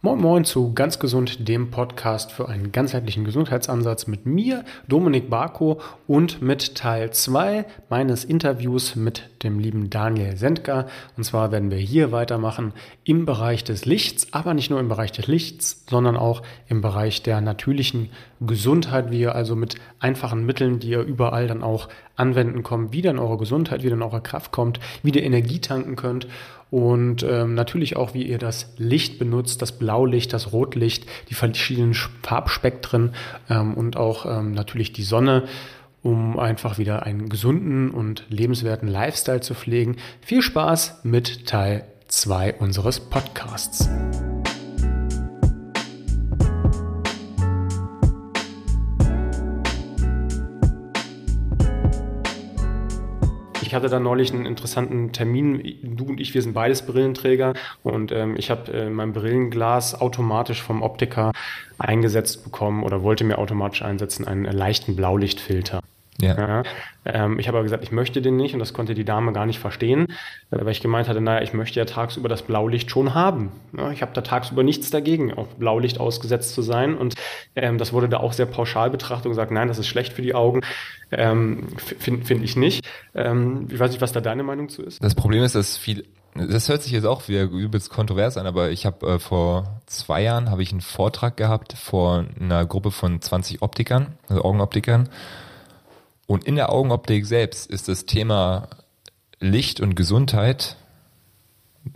Moin Moin zu Ganz Gesund, dem Podcast für einen ganzheitlichen Gesundheitsansatz mit mir, Dominik Barko und mit Teil 2 meines Interviews mit dem lieben Daniel Sendker. Und zwar werden wir hier weitermachen im Bereich des Lichts, aber nicht nur im Bereich des Lichts, sondern auch im Bereich der natürlichen Gesundheit, wie ihr also mit einfachen Mitteln, die ihr überall dann auch anwenden kommt, wieder in eure Gesundheit, wieder in eure Kraft kommt, wieder Energie tanken könnt und ähm, natürlich auch, wie ihr das Licht benutzt, das Blaulicht, das Rotlicht, die verschiedenen Farbspektren ähm, und auch ähm, natürlich die Sonne, um einfach wieder einen gesunden und lebenswerten Lifestyle zu pflegen. Viel Spaß mit Teil 2 unseres Podcasts. Ich hatte da neulich einen interessanten Termin. Du und ich, wir sind beides Brillenträger und ähm, ich habe äh, mein Brillenglas automatisch vom Optiker eingesetzt bekommen oder wollte mir automatisch einsetzen einen leichten Blaulichtfilter. Ja. ja ähm, ich habe aber gesagt, ich möchte den nicht und das konnte die Dame gar nicht verstehen, äh, weil ich gemeint hatte, naja, ich möchte ja tagsüber das Blaulicht schon haben. Ja, ich habe da tagsüber nichts dagegen, auf Blaulicht ausgesetzt zu sein und ähm, das wurde da auch sehr pauschal betrachtet und gesagt, nein, das ist schlecht für die Augen. Ähm, Finde find ich nicht. Ähm, ich weiß nicht, was da deine Meinung zu ist. Das Problem ist, dass viel das hört sich jetzt auch wieder übelst kontrovers an, aber ich habe äh, vor zwei Jahren habe ich einen Vortrag gehabt vor einer Gruppe von 20 Optikern, also Augenoptikern und in der Augenoptik selbst ist das Thema Licht und Gesundheit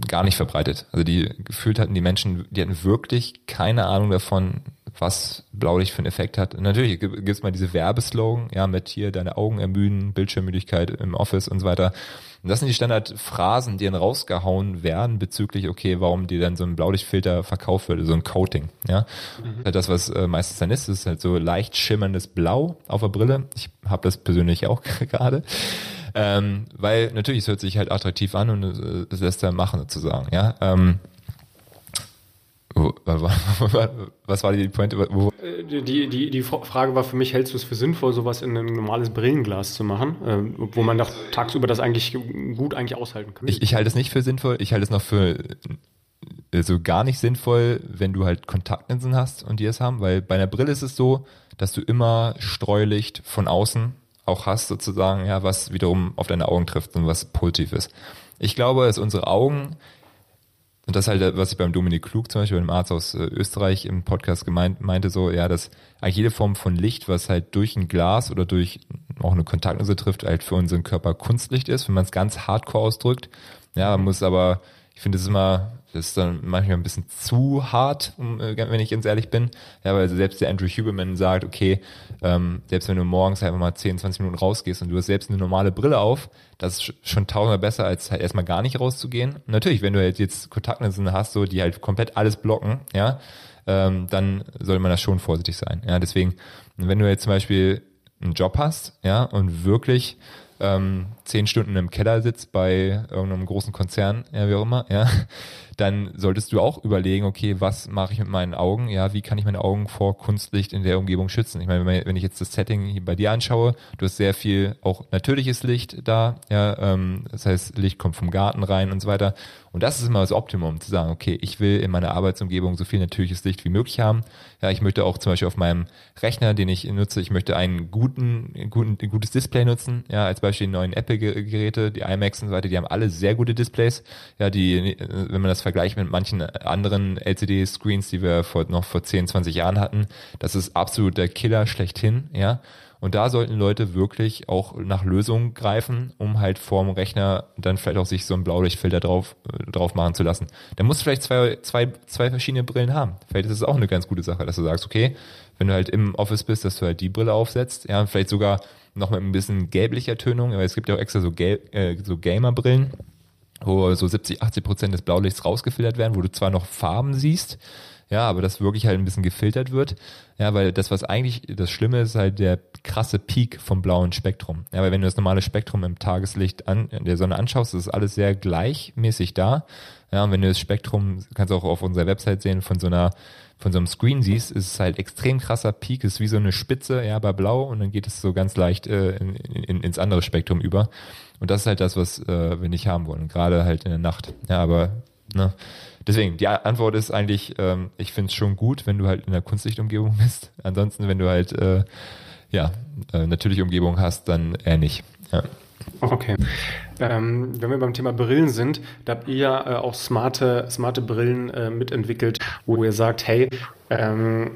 gar nicht verbreitet. Also die gefühlt hatten die Menschen, die hatten wirklich keine Ahnung davon, was Blaulicht für einen Effekt hat. Und natürlich gibt es mal diese Werbeslogan, ja, mit hier deine Augen ermüden, Bildschirmmüdigkeit im Office und so weiter. Und das sind die Standardphrasen, die dann rausgehauen werden bezüglich, okay, warum dir dann so ein Blaulichtfilter verkauft wird, so ein Coating, ja. Mhm. Das, was äh, meistens dann ist, ist halt so leicht schimmerndes Blau auf der Brille. Ich habe das persönlich auch gerade. Ähm, weil natürlich, es hört sich halt attraktiv an und äh, es lässt er machen sozusagen, ja. Ähm, was war die Pointe? Wo? Äh, die, die, die Frage war für mich, hältst du es für sinnvoll, sowas in ein normales Brillenglas zu machen, äh, wo man doch tagsüber das eigentlich gut eigentlich aushalten kann? Ich, ich halte es nicht für sinnvoll. Ich halte es noch für also gar nicht sinnvoll, wenn du halt Kontaktlinsen hast und die es haben, weil bei einer Brille ist es so, dass du immer Streulicht von außen auch hast sozusagen, ja, was wiederum auf deine Augen trifft und was positiv ist. Ich glaube, dass unsere Augen und das halt, was ich beim Dominik Klug zum Beispiel, dem Arzt aus äh, Österreich im Podcast gemeint, meinte so, ja, dass eigentlich jede Form von Licht, was halt durch ein Glas oder durch auch eine Kontaktlinse trifft, halt für unseren Körper Kunstlicht ist, wenn man es ganz hardcore ausdrückt. Ja, man muss aber, ich finde es immer das ist dann manchmal ein bisschen zu hart, äh, wenn ich ganz ehrlich bin. Ja, weil selbst der Andrew Huberman sagt, okay, ähm, selbst wenn du morgens einfach mal 10, 20 Minuten rausgehst und du hast selbst eine normale Brille auf, das ist schon tausendmal besser, als halt erstmal gar nicht rauszugehen. natürlich, wenn du halt jetzt Kontaktlinsen hast, so, die halt komplett alles blocken, ja, ähm, dann sollte man da schon vorsichtig sein. Ja, deswegen, wenn du jetzt zum Beispiel einen Job hast, ja, und wirklich ähm, zehn Stunden im Keller sitzt bei irgendeinem großen Konzern, ja, wie auch immer, ja, dann solltest du auch überlegen, okay, was mache ich mit meinen Augen? Ja, wie kann ich meine Augen vor Kunstlicht in der Umgebung schützen? Ich meine, wenn ich jetzt das Setting hier bei dir anschaue, du hast sehr viel auch natürliches Licht da, ja, ähm, das heißt, Licht kommt vom Garten rein und so weiter. Und das ist immer das Optimum, zu sagen, okay, ich will in meiner Arbeitsumgebung so viel natürliches Licht wie möglich haben. Ja, ich möchte auch zum Beispiel auf meinem Rechner, den ich nutze, ich möchte einen guten, guten, ein gutes Display nutzen. Ja, als Beispiel die neuen Apple-Geräte, die iMacs und so weiter, die haben alle sehr gute Displays. Ja, die, wenn man das vergleicht mit manchen anderen LCD-Screens, die wir vor, noch vor 10, 20 Jahren hatten, das ist absolut der Killer schlechthin. Ja, und da sollten Leute wirklich auch nach Lösungen greifen, um halt vorm Rechner dann vielleicht auch sich so einen Blaulichtfilter drauf, äh, drauf machen zu lassen. Da musst du vielleicht zwei, zwei, zwei verschiedene Brillen haben. Vielleicht ist es auch eine ganz gute Sache, dass du sagst, okay, wenn du halt im Office bist, dass du halt die Brille aufsetzt, ja, vielleicht sogar noch mit ein bisschen gelblicher Tönung, aber es gibt ja auch extra so, äh, so Gamer-Brillen, wo so 70, 80 Prozent des Blaulichts rausgefiltert werden, wo du zwar noch Farben siehst, ja, aber das wirklich halt ein bisschen gefiltert wird. Ja, weil das, was eigentlich das Schlimme ist, halt der krasse Peak vom blauen Spektrum. Ja, weil wenn du das normale Spektrum im Tageslicht an, in der Sonne anschaust, ist alles sehr gleichmäßig da. Ja, und wenn du das Spektrum, kannst du auch auf unserer Website sehen, von so einer, von so einem Screen siehst, ist es halt extrem krasser Peak, ist wie so eine Spitze, ja, bei Blau und dann geht es so ganz leicht äh, in, in, ins andere Spektrum über. Und das ist halt das, was äh, wir nicht haben wollen. gerade halt in der Nacht. Ja, aber ne, deswegen, die Antwort ist eigentlich, ähm, ich finde es schon gut, wenn du halt in der Kunstlichtumgebung bist. Ansonsten, wenn du halt äh, ja, äh, natürliche Umgebung hast, dann eher nicht. Ja. Okay. Ähm, wenn wir beim Thema Brillen sind, da habt ihr ja äh, auch smarte, smarte Brillen äh, mitentwickelt, wo ihr sagt, hey, ähm,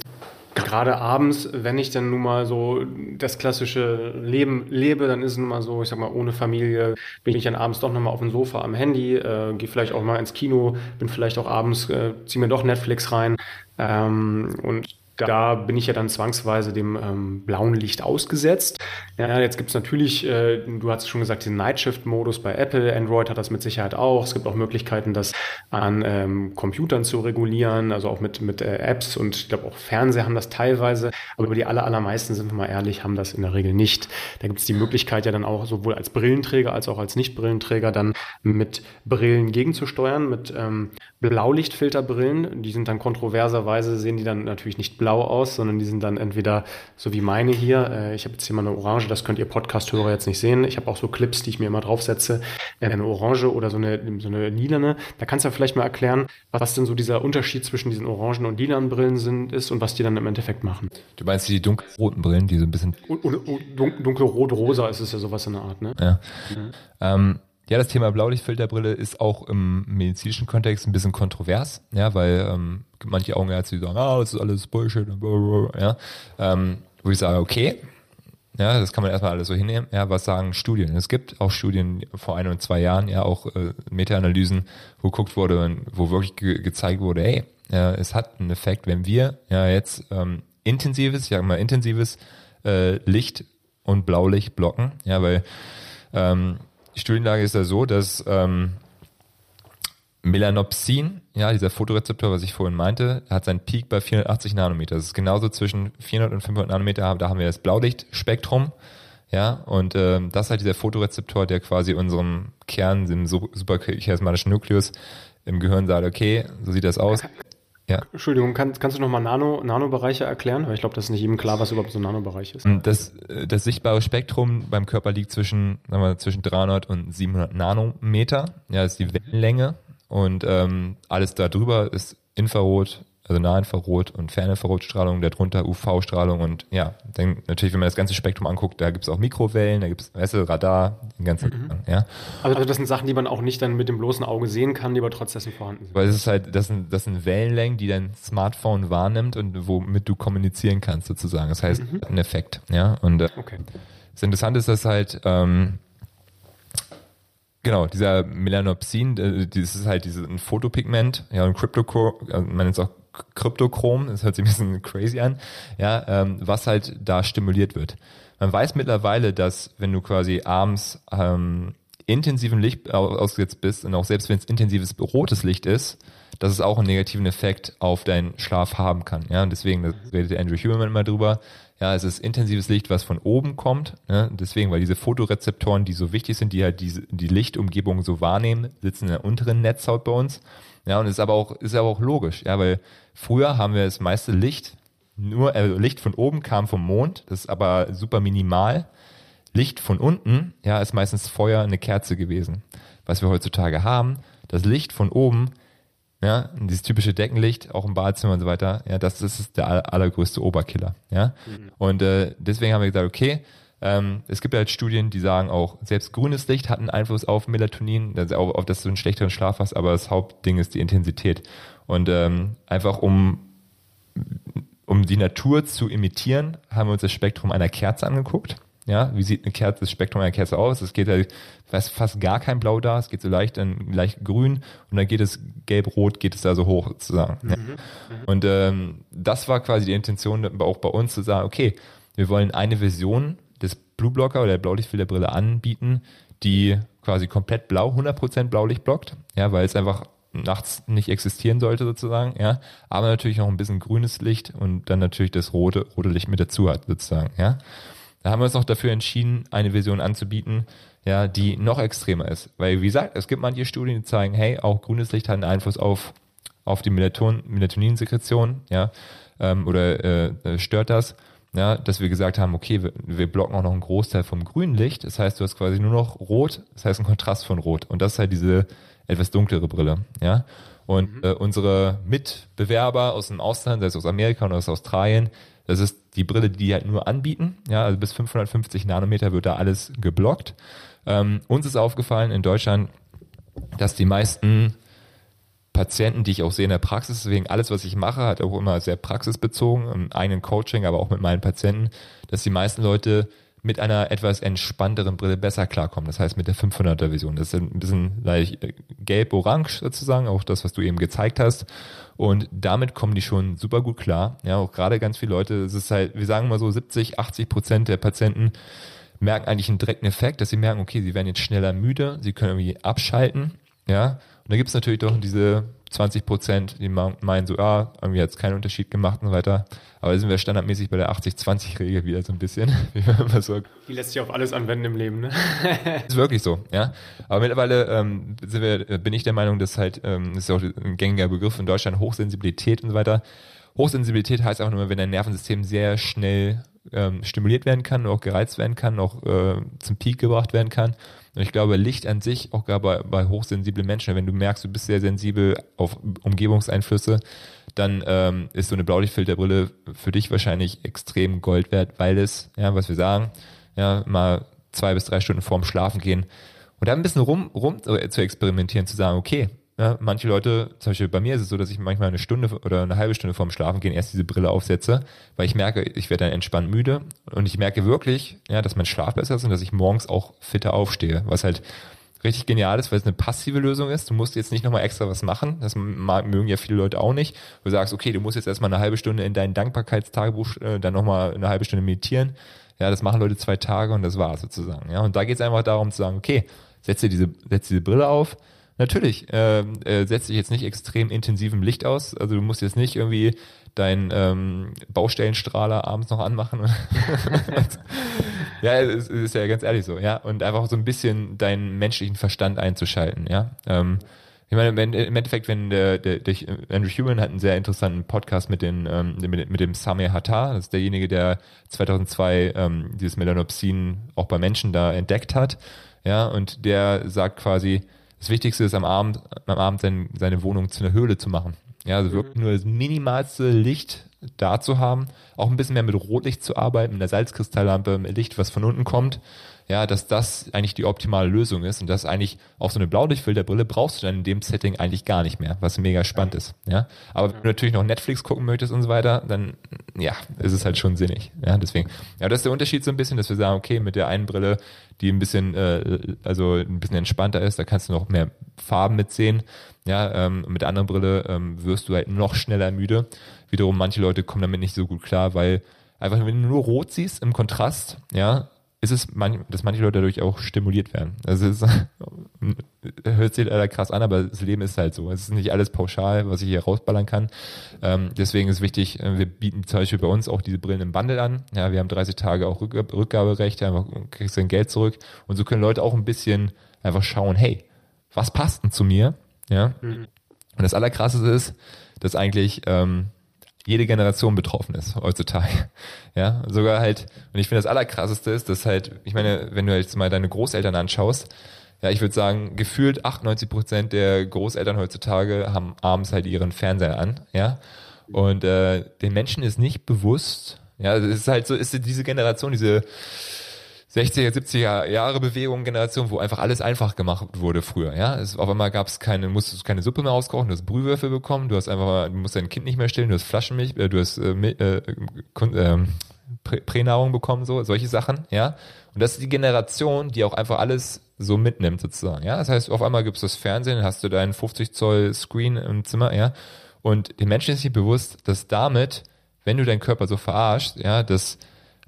gerade abends, wenn ich dann nun mal so das klassische Leben lebe, dann ist es nun mal so, ich sag mal, ohne Familie bin ich dann abends doch nochmal auf dem Sofa am Handy, äh, gehe vielleicht auch mal ins Kino, bin vielleicht auch abends, äh, ziehe mir doch Netflix rein ähm, und da bin ich ja dann zwangsweise dem ähm, blauen Licht ausgesetzt. Ja, jetzt gibt es natürlich, äh, du hast schon gesagt, den Nightshift-Modus bei Apple. Android hat das mit Sicherheit auch. Es gibt auch Möglichkeiten, das an ähm, Computern zu regulieren, also auch mit, mit äh, Apps und ich glaube auch Fernseher haben das teilweise. Aber die aller, allermeisten, sind wir mal ehrlich, haben das in der Regel nicht. Da gibt es die Möglichkeit ja dann auch sowohl als Brillenträger als auch als Nicht-Brillenträger dann mit Brillen gegenzusteuern, mit ähm, Blaulichtfilterbrillen. Die sind dann kontroverserweise, sehen die dann natürlich nicht blau aus, sondern die sind dann entweder so wie meine hier. Äh, ich habe jetzt hier mal eine orange, das könnt ihr Podcast-Hörer jetzt nicht sehen. Ich habe auch so Clips, die ich mir immer draufsetze. Äh, eine orange oder so eine, so eine lilane. Da kannst du ja vielleicht mal erklären, was denn so dieser Unterschied zwischen diesen orangen und lilanen Brillen sind, ist und was die dann im Endeffekt machen. Du meinst die dunkelroten Brillen, die so ein bisschen. Dunkelrot-rosa ist es ja sowas in der Art, ne? Ja. Mhm. Ähm, ja, das Thema Blaulichtfilterbrille ist auch im medizinischen Kontext ein bisschen kontrovers, ja, weil ähm, manche Augenärzte sagen, ah, das ist alles Bullshit, ja, ähm, wo ich sage, okay, ja, das kann man erstmal alles so hinnehmen. Ja, was sagen Studien? Es gibt auch Studien vor ein und zwei Jahren, ja, auch äh, Meta-Analysen, wo geguckt wurde und wo wirklich ge gezeigt wurde, hey, ja, es hat einen Effekt, wenn wir ja jetzt ähm, intensives, ich sag mal intensives äh, Licht und Blaulicht blocken, ja, weil ähm, die Studienlage ist ja so, dass ähm, Melanopsin, ja, dieser Fotorezeptor, was ich vorhin meinte, hat seinen Peak bei 480 Nanometer. Das ist genauso zwischen 400 und 500 Nanometer, da haben wir das Blaulichtspektrum, ja, und ähm, das ist halt dieser Fotorezeptor, der quasi unserem Kern, dem superchiasmatischen Nukleus im Gehirn sagt, okay, so sieht das aus. Ja. Entschuldigung, kann, kannst du nochmal Nano, Nanobereiche erklären? Weil ich glaube, das ist nicht jedem klar, was überhaupt so ein Nanobereich ist. Das, das sichtbare Spektrum beim Körper liegt zwischen, sagen wir, zwischen 300 und 700 Nanometer. Ja, das ist die Wellenlänge. Und ähm, alles darüber ist Infrarot, also Nahinfrarot und Ferninfrarotstrahlung, darunter UV-Strahlung und ja, dann natürlich, wenn man das ganze Spektrum anguckt, da gibt es auch Mikrowellen, da gibt es weißt du, Radar, den ganzen, mhm. ja. Also, also das sind Sachen, die man auch nicht dann mit dem bloßen Auge sehen kann, die aber trotzdem vorhanden sind. Weil es ist halt, das sind, das sind Wellenlängen, die dein Smartphone wahrnimmt und womit du kommunizieren kannst sozusagen. Das heißt, mhm. ein Effekt, ja. Und äh, okay. das Interessante ist, dass halt ähm, Genau, dieser Melanopsin, äh, das ist halt dieses ein Fotopigment, ja, ein Cryptochrom, also man nennt es auch Kryptochrom, das hört sich ein bisschen crazy an, ja, ähm, was halt da stimuliert wird. Man weiß mittlerweile, dass wenn du quasi abends ähm, intensiven Licht ausgesetzt bist und auch selbst wenn es intensives rotes Licht ist, dass es auch einen negativen Effekt auf deinen Schlaf haben kann. Ja, und deswegen, redet Andrew Huberman immer drüber, ja, es ist intensives Licht, was von oben kommt. Ne? Deswegen, weil diese Fotorezeptoren, die so wichtig sind, die halt diese, die Lichtumgebung so wahrnehmen, sitzen in der unteren Netzhaut bei uns. Ja, und ist aber auch, ist aber auch logisch, ja, weil früher haben wir das meiste Licht, nur, also Licht von oben kam vom Mond, das ist aber super minimal. Licht von unten, ja, ist meistens Feuer, eine Kerze gewesen. Was wir heutzutage haben, das Licht von oben ja, dieses typische Deckenlicht, auch im Badezimmer und so weiter, ja, das, das ist der allergrößte Oberkiller, ja. Mhm. Und äh, deswegen haben wir gesagt, okay, ähm, es gibt halt Studien, die sagen auch, selbst grünes Licht hat einen Einfluss auf Melatonin, also auf, auf dass du einen schlechteren Schlaf hast, aber das Hauptding ist die Intensität. Und ähm, einfach um um die Natur zu imitieren, haben wir uns das Spektrum einer Kerze angeguckt. Ja, wie sieht eine Kerze, das Spektrum einer Kerze aus? Es geht halt fast, fast gar kein Blau da, es geht so leicht dann leicht grün und dann geht es gelb-rot, geht es da so hoch sozusagen. Mhm. Ja. Mhm. Und ähm, das war quasi die Intention auch bei uns zu sagen, okay, wir wollen eine Version des Blue Blocker oder der Blaulichtfilterbrille anbieten, die quasi komplett blau, 100% Blaulicht blockt, ja, weil es einfach nachts nicht existieren sollte sozusagen, ja, aber natürlich noch ein bisschen grünes Licht und dann natürlich das rote, rote Licht mit dazu hat sozusagen, ja. Da haben wir uns noch dafür entschieden, eine Version anzubieten, ja, die noch extremer ist. Weil, wie gesagt, es gibt manche Studien, die zeigen, hey, auch grünes Licht hat einen Einfluss auf, auf die Melatonin, Melatoninsekretion, ja, ähm, oder äh, stört das. Ja, dass wir gesagt haben, okay, wir, wir blocken auch noch einen Großteil vom grünen Licht. Das heißt, du hast quasi nur noch rot, das heißt ein Kontrast von rot. Und das ist halt diese etwas dunklere Brille, ja. Und mhm. äh, unsere Mitbewerber aus dem Ausland, sei es aus Amerika oder aus Australien, das ist die Brille, die die halt nur anbieten. Ja, also bis 550 Nanometer wird da alles geblockt. Ähm, uns ist aufgefallen in Deutschland, dass die meisten Patienten, die ich auch sehe in der Praxis, deswegen alles, was ich mache, hat auch immer sehr praxisbezogen, im eigenen Coaching, aber auch mit meinen Patienten, dass die meisten Leute mit einer etwas entspannteren Brille besser klarkommen. Das heißt mit der 500er Vision. Das ist ein bisschen leicht äh, gelb-orange sozusagen, auch das, was du eben gezeigt hast. Und damit kommen die schon super gut klar. Ja, auch gerade ganz viele Leute, es ist halt, wir sagen mal so 70, 80 Prozent der Patienten merken eigentlich einen direkten Effekt, dass sie merken, okay, sie werden jetzt schneller müde, sie können irgendwie abschalten. Ja, und da gibt es natürlich doch diese 20 Prozent, die meinen so, ah, irgendwie hat es keinen Unterschied gemacht und so weiter. Aber da sind wir standardmäßig bei der 80-20-Regel wieder so ein bisschen. die lässt sich auf alles anwenden im Leben, ne? ist wirklich so, ja. Aber mittlerweile ähm, sind wir, bin ich der Meinung, dass halt, ähm, das ist auch ein gängiger Begriff in Deutschland, Hochsensibilität und so weiter. Hochsensibilität heißt einfach nur, wenn dein Nervensystem sehr schnell ähm, stimuliert werden kann, auch gereizt werden kann, auch äh, zum Peak gebracht werden kann. Und ich glaube, Licht an sich, auch gerade bei, bei hochsensiblen Menschen, wenn du merkst, du bist sehr sensibel auf Umgebungseinflüsse, dann ähm, ist so eine Blaulichtfilterbrille für dich wahrscheinlich extrem Gold wert, weil es, ja, was wir sagen, ja, mal zwei bis drei Stunden vorm Schlafen gehen und da ein bisschen rum, rum zu experimentieren, zu sagen, okay, ja, manche Leute, zum Beispiel bei mir ist es so, dass ich manchmal eine Stunde oder eine halbe Stunde vorm Schlafen gehen erst diese Brille aufsetze, weil ich merke, ich werde dann entspannt müde und ich merke wirklich, ja, dass mein Schlaf besser ist und dass ich morgens auch fitter aufstehe, was halt richtig genial ist, weil es eine passive Lösung ist. Du musst jetzt nicht nochmal extra was machen. Das mögen ja viele Leute auch nicht. Du sagst, okay, du musst jetzt erstmal eine halbe Stunde in dein Dankbarkeitstagebuch, äh, dann nochmal eine halbe Stunde meditieren. Ja, das machen Leute zwei Tage und das war's sozusagen. Ja, und da geht es einfach darum zu sagen, okay, setz dir diese, setz diese Brille auf, Natürlich, äh, äh, setzt sich jetzt nicht extrem intensivem Licht aus. Also du musst jetzt nicht irgendwie deinen ähm, Baustellenstrahler abends noch anmachen. ja, es ist ja ganz ehrlich so, ja. Und einfach so ein bisschen deinen menschlichen Verstand einzuschalten, ja. Ähm, ich meine, im Endeffekt, wenn der, der, der Andrew Human hat einen sehr interessanten Podcast mit, den, ähm, mit, mit dem Samir Hattar, das ist derjenige, der 2002 ähm, dieses Melanopsin auch bei Menschen da entdeckt hat, ja, und der sagt quasi, das Wichtigste ist am Abend, am Abend sein, seine Wohnung zu einer Höhle zu machen. Ja, also wirklich nur das minimalste Licht da zu haben, auch ein bisschen mehr mit Rotlicht zu arbeiten, mit einer Salzkristalllampe, mit Licht, was von unten kommt ja, dass das eigentlich die optimale Lösung ist und dass eigentlich auch so eine Blaulichtfilterbrille brauchst du dann in dem Setting eigentlich gar nicht mehr, was mega spannend ist, ja. Aber wenn du natürlich noch Netflix gucken möchtest und so weiter, dann, ja, ist es halt schon sinnig, ja, deswegen. Ja, das ist der Unterschied so ein bisschen, dass wir sagen, okay, mit der einen Brille, die ein bisschen, äh, also ein bisschen entspannter ist, da kannst du noch mehr Farben mitsehen, ja, ähm, mit der anderen Brille ähm, wirst du halt noch schneller müde. Wiederum, manche Leute kommen damit nicht so gut klar, weil einfach, wenn du nur rot siehst im Kontrast, ja, ist es, man, dass manche Leute dadurch auch stimuliert werden. Also es ist, hört sich leider krass an, aber das Leben ist halt so. Es ist nicht alles pauschal, was ich hier rausballern kann. Ähm, deswegen ist wichtig, äh, wir bieten zum Beispiel bei uns auch diese Brillen im Bundle an. Ja, wir haben 30 Tage auch Rück Rückgaberecht, einfach kriegst dein Geld zurück. Und so können Leute auch ein bisschen einfach schauen, hey, was passt denn zu mir? Ja. Mhm. Und das Allerkrasseste ist, dass eigentlich ähm, jede Generation betroffen ist heutzutage. Ja, sogar halt, und ich finde das Allerkrasseste ist, dass halt, ich meine, wenn du jetzt mal deine Großeltern anschaust, ja, ich würde sagen, gefühlt 98 Prozent der Großeltern heutzutage haben abends halt ihren Fernseher an, ja. Und äh, den Menschen ist nicht bewusst, ja, es ist halt so, ist diese Generation, diese 60er, 70er Jahre Bewegung, Generation, wo einfach alles einfach gemacht wurde früher, ja. Es, auf einmal gab es keine, musstest keine Suppe mehr auskochen, du hast Brühwürfel bekommen, du hast einfach, du musst dein Kind nicht mehr stillen, du hast Flaschenmilch, äh, du hast äh, äh, äh, Pränahrung bekommen, so, solche Sachen, ja. Und das ist die Generation, die auch einfach alles so mitnimmt, sozusagen, ja. Das heißt, auf einmal gibt's das Fernsehen, hast du deinen 50 Zoll Screen im Zimmer, ja. Und den Menschen ist nicht bewusst, dass damit, wenn du deinen Körper so verarschst, ja, dass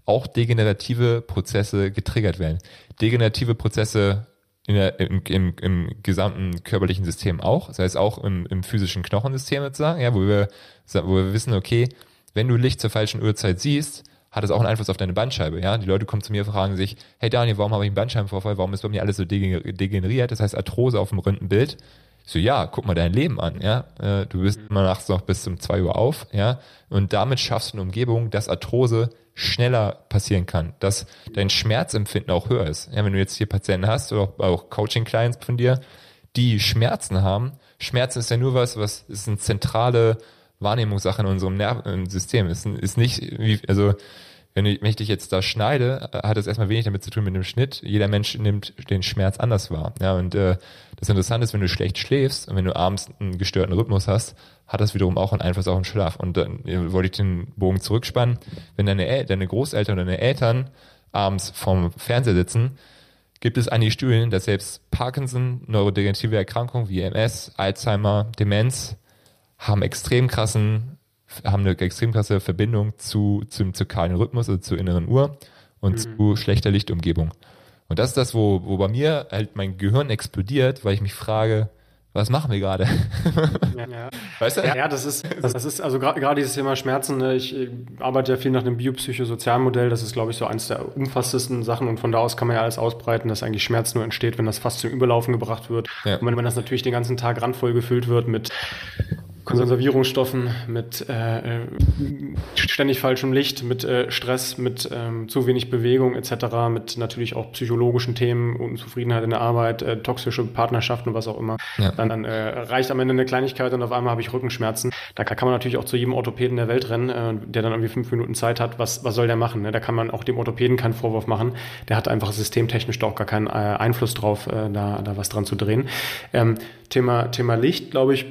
auch degenerative Prozesse getriggert werden. Degenerative Prozesse der, im, im, im gesamten körperlichen System auch, das heißt auch im, im physischen Knochensystem sozusagen, ja, wo wir, wo wir wissen, okay, wenn du Licht zur falschen Uhrzeit siehst, hat es auch einen Einfluss auf deine Bandscheibe. Ja, die Leute kommen zu mir und fragen sich, hey Daniel, warum habe ich einen Bandscheibenvorfall? Warum ist bei mir alles so degeneriert? Das heißt Arthrose auf dem Röntgenbild. So, ja, guck mal dein Leben an, ja. Äh, du bist immer nachts noch bis um zwei Uhr auf, ja. Und damit schaffst du eine Umgebung, dass Arthrose schneller passieren kann, dass dein Schmerzempfinden auch höher ist. Ja, wenn du jetzt hier Patienten hast oder auch Coaching-Clients von dir, die Schmerzen haben, Schmerzen ist ja nur was, was ist eine zentrale Wahrnehmungssache in unserem Nervensystem. Ist, ist nicht wie, also wenn ich, dich jetzt da schneide, hat das erstmal wenig damit zu tun mit dem Schnitt. Jeder Mensch nimmt den Schmerz anders wahr. Ja, und äh, das Interessante ist, wenn du schlecht schläfst und wenn du abends einen gestörten Rhythmus hast, hat das wiederum auch einen Einfluss auf den Schlaf. Und dann äh, wollte ich den Bogen zurückspannen. Wenn deine, El deine Großeltern oder deine Eltern abends vorm Fernseher sitzen, gibt es einige Studien, dass selbst Parkinson, neurodegenerative Erkrankungen wie MS, Alzheimer, Demenz haben extrem krassen haben eine extrem krasse Verbindung zu, zum zirkadien Rhythmus, also zur inneren Uhr und mhm. zu schlechter Lichtumgebung. Und das ist das, wo, wo bei mir halt mein Gehirn explodiert, weil ich mich frage, was machen wir gerade? Ja, Weißt du? Ja, das ist, das ist also gerade dieses Thema Schmerzen. Ne, ich, arbeite ja viel nach einem biopsychosozialen Das ist, glaube ich, so eines der umfassesten Sachen. Und von da aus kann man ja alles ausbreiten, dass eigentlich Schmerz nur entsteht, wenn das fast zum Überlaufen gebracht wird. Ja. Und wenn, wenn das natürlich den ganzen Tag randvoll gefüllt wird mit Konservierungsstoffen, mit äh, äh, ständig falschem Licht, mit äh, Stress, mit ähm, zu wenig Bewegung etc., mit natürlich auch psychologischen Themen, Unzufriedenheit in der Arbeit, äh, toxische Partnerschaften und was auch immer. Ja. Dann, dann äh, reicht am Ende eine Kleinigkeit und auf einmal habe ich Rückenschmerzen. Da kann man natürlich auch zu jedem Orthopäden der Welt rennen, äh, der dann irgendwie fünf Minuten Zeit hat. Was, was soll der machen? Ne? Da kann man auch dem Orthopäden keinen Vorwurf machen. Der hat einfach systemtechnisch doch gar keinen äh, Einfluss drauf, äh, da, da was dran zu drehen. Ähm, Thema, Thema Licht, glaube ich,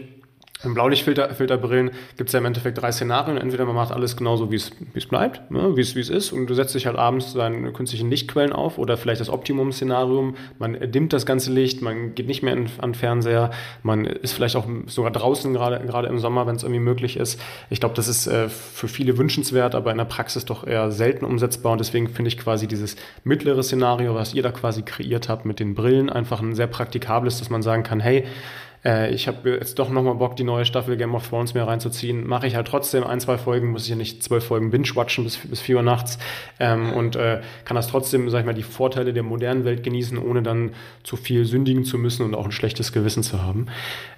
in Blaulichtfilterbrillen gibt es ja im Endeffekt drei Szenarien. Entweder man macht alles genauso, wie es bleibt, ne, wie es ist, und du setzt dich halt abends deine künstlichen Lichtquellen auf oder vielleicht das Optimum-Szenario. Man dimmt das ganze Licht, man geht nicht mehr in, an Fernseher, man ist vielleicht auch sogar draußen, gerade, gerade im Sommer, wenn es irgendwie möglich ist. Ich glaube, das ist äh, für viele wünschenswert, aber in der Praxis doch eher selten umsetzbar. Und deswegen finde ich quasi dieses mittlere Szenario, was ihr da quasi kreiert habt mit den Brillen, einfach ein sehr praktikables, dass man sagen kann, hey, äh, ich habe jetzt doch nochmal Bock, die neue Staffel Game of Thrones mehr reinzuziehen. Mache ich halt trotzdem ein, zwei Folgen, muss ich ja nicht zwölf Folgen binge-watchen bis, bis vier Uhr nachts ähm, und äh, kann das trotzdem, sag ich mal, die Vorteile der modernen Welt genießen, ohne dann zu viel sündigen zu müssen und auch ein schlechtes Gewissen zu haben.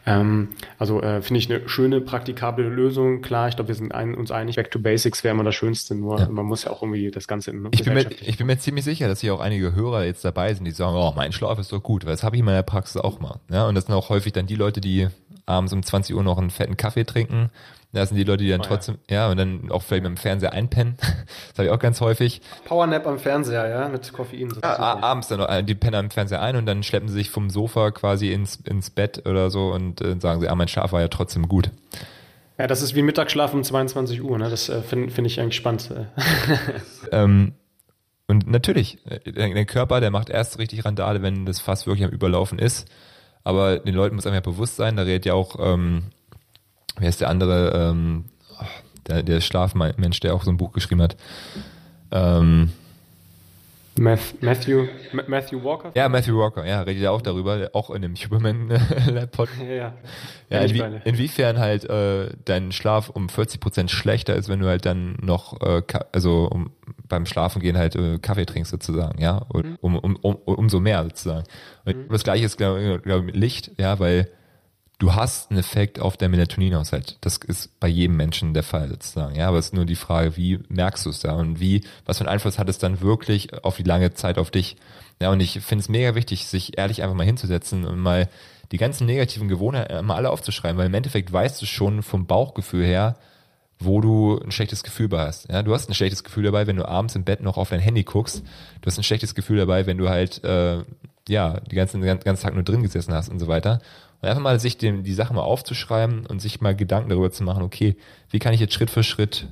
Ähm, also äh, finde ich eine schöne, praktikable Lösung. Klar, ich glaube, wir sind ein, uns einig, Back to Basics wäre immer das Schönste, nur ja. man muss ja auch irgendwie das Ganze in ich bin, mir, ich bin mir ziemlich sicher, dass hier auch einige Hörer jetzt dabei sind, die sagen, oh, mein Schlaf ist doch gut, weil das habe ich in meiner Praxis auch mal. Ja, und das sind auch häufig dann die Leute, die abends um 20 Uhr noch einen fetten Kaffee trinken. Da sind die Leute, die dann oh, trotzdem, ja. ja. und dann auch vielleicht mit dem Fernseher einpennen. das habe ich auch ganz häufig. Powernap am Fernseher, ja, mit Koffein. Ja, abends dann noch, äh, die pennen am Fernseher ein und dann schleppen sie sich vom Sofa quasi ins, ins Bett oder so und äh, sagen sie, ah, mein Schlaf war ja trotzdem gut. Ja, das ist wie Mittagsschlaf um 22 Uhr, ne? Das äh, finde find ich eigentlich spannend. ähm, und natürlich, äh, der Körper, der macht erst richtig Randale, wenn das Fass wirklich am Überlaufen ist. Aber den Leuten muss einfach bewusst sein, da redet ja auch, ähm, wer ist der andere, ähm, der, der Schlafmensch, der auch so ein Buch geschrieben hat. Ähm, Matthew, Matthew Walker? Ja, Matthew Walker, ja, redet ja auch darüber, auch in dem Huberman Pod. ja, ja. ja inwie inwiefern halt äh, dein Schlaf um 40 Prozent schlechter ist, wenn du halt dann noch, äh, also um, beim Schlafen gehen halt äh, Kaffee trinkst sozusagen, ja, mhm. um, um, um, umso mehr sozusagen. Und mhm. das gleiche ist, glaube glaub, mit Licht, ja, weil du hast einen Effekt auf der Melatonинhaushalt. Das ist bei jedem Menschen der Fall sozusagen. Ja, aber es ist nur die Frage, wie merkst du es da und wie, was für einen Einfluss hat es dann wirklich auf die lange Zeit auf dich? Ja, und ich finde es mega wichtig, sich ehrlich einfach mal hinzusetzen und mal die ganzen negativen Gewohnheiten mal alle aufzuschreiben, weil im Endeffekt weißt du schon vom Bauchgefühl her, wo du ein schlechtes Gefühl bei hast. Ja, du hast ein schlechtes Gefühl dabei, wenn du abends im Bett noch auf dein Handy guckst. Du hast ein schlechtes Gefühl dabei, wenn du halt äh, ja die ganzen den ganzen Tag nur drin gesessen hast und so weiter. Und einfach mal sich dem, die Sache mal aufzuschreiben und sich mal Gedanken darüber zu machen, okay, wie kann ich jetzt Schritt für Schritt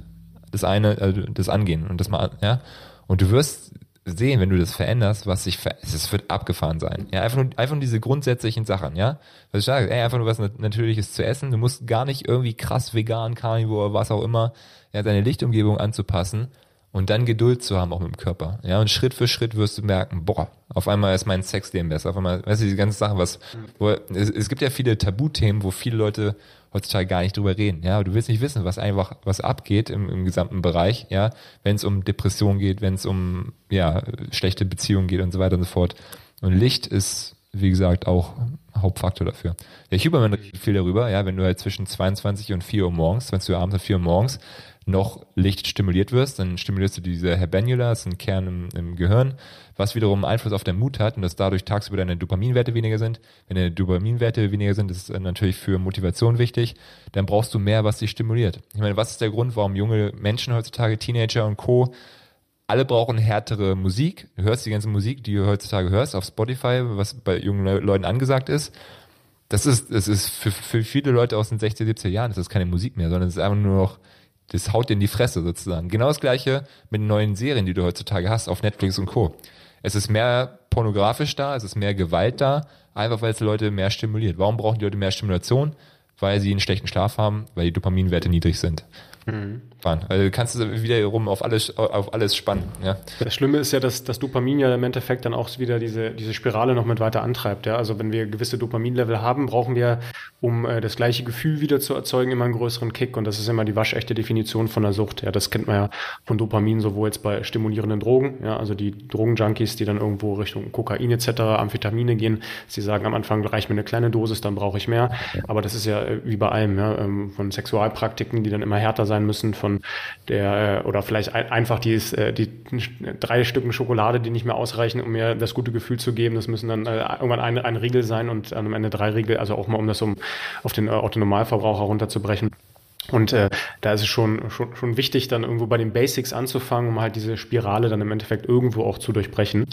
das eine, also das angehen und das mal, ja. Und du wirst sehen, wenn du das veränderst, was sich verändert. Es wird abgefahren sein. Ja, einfach nur, einfach nur diese grundsätzlichen Sachen, ja. Was ich sage, ey, einfach nur was Natürliches zu essen. Du musst gar nicht irgendwie krass vegan, Carnivore, was auch immer, ja, deine Lichtumgebung anzupassen und dann Geduld zu haben auch mit dem Körper. Ja, und Schritt für Schritt wirst du merken, boah, auf einmal ist mein Sexleben besser. Auf einmal, weißt du, diese ganze Sache, was, wo, es, es gibt ja viele Tabuthemen, wo viele Leute heutzutage gar nicht drüber reden. Ja, du willst nicht wissen, was einfach, was abgeht im, im gesamten Bereich, ja, wenn es um Depression geht, wenn es um, ja, schlechte Beziehungen geht und so weiter und so fort. Und Licht ist, wie gesagt, auch Hauptfaktor dafür. Der Huberman redet viel darüber, ja, wenn du halt zwischen 22 und 4 Uhr morgens, wenn du abends und 4 Uhr morgens noch Licht stimuliert wirst, dann stimulierst du diese Habenula, das ist ein Kern im, im Gehirn, was wiederum Einfluss auf deinen Mut hat und dass dadurch tagsüber deine Dopaminwerte weniger sind. Wenn deine Dopaminwerte weniger sind, ist es natürlich für Motivation wichtig, dann brauchst du mehr, was dich stimuliert. Ich meine, was ist der Grund, warum junge Menschen heutzutage, Teenager und Co., alle brauchen härtere Musik. Du hörst die ganze Musik, die du heutzutage hörst auf Spotify, was bei jungen Leuten angesagt ist. Das ist, das ist für, für viele Leute aus den 60er, 70er Jahren, das ist keine Musik mehr, sondern es ist einfach nur noch das haut dir in die Fresse sozusagen. Genau das gleiche mit neuen Serien, die du heutzutage hast auf Netflix und Co. Es ist mehr pornografisch da, es ist mehr Gewalt da, einfach weil es Leute mehr stimuliert. Warum brauchen die Leute mehr Stimulation? Weil sie einen schlechten Schlaf haben, weil die Dopaminwerte niedrig sind. Mhm. Also du kannst du wiederum auf alles, auf alles spannen. Ja. Das Schlimme ist ja, dass das Dopamin ja im Endeffekt dann auch wieder diese, diese Spirale noch mit weiter antreibt. Ja? Also wenn wir gewisse Dopaminlevel haben, brauchen wir, um äh, das gleiche Gefühl wieder zu erzeugen, immer einen größeren Kick. Und das ist immer die waschechte Definition von der Sucht. Ja, das kennt man ja von Dopamin sowohl jetzt bei stimulierenden Drogen, ja, also die Drogenjunkies, die dann irgendwo Richtung Kokain etc., Amphetamine gehen. Sie sagen am Anfang reicht mir eine kleine Dosis, dann brauche ich mehr. Aber das ist ja wie bei allem, ja, ähm, von Sexualpraktiken, die dann immer härter sein müssen, von der äh, oder vielleicht ein, einfach die, äh, die drei Stücken Schokolade, die nicht mehr ausreichen, um mir das gute Gefühl zu geben. Das müssen dann äh, irgendwann ein, ein Riegel sein und am Ende drei Riegel, also auch mal um das um auf den Autonormalverbraucher runterzubrechen. Und äh, da ist es schon, schon, schon wichtig, dann irgendwo bei den Basics anzufangen, um halt diese Spirale dann im Endeffekt irgendwo auch zu durchbrechen.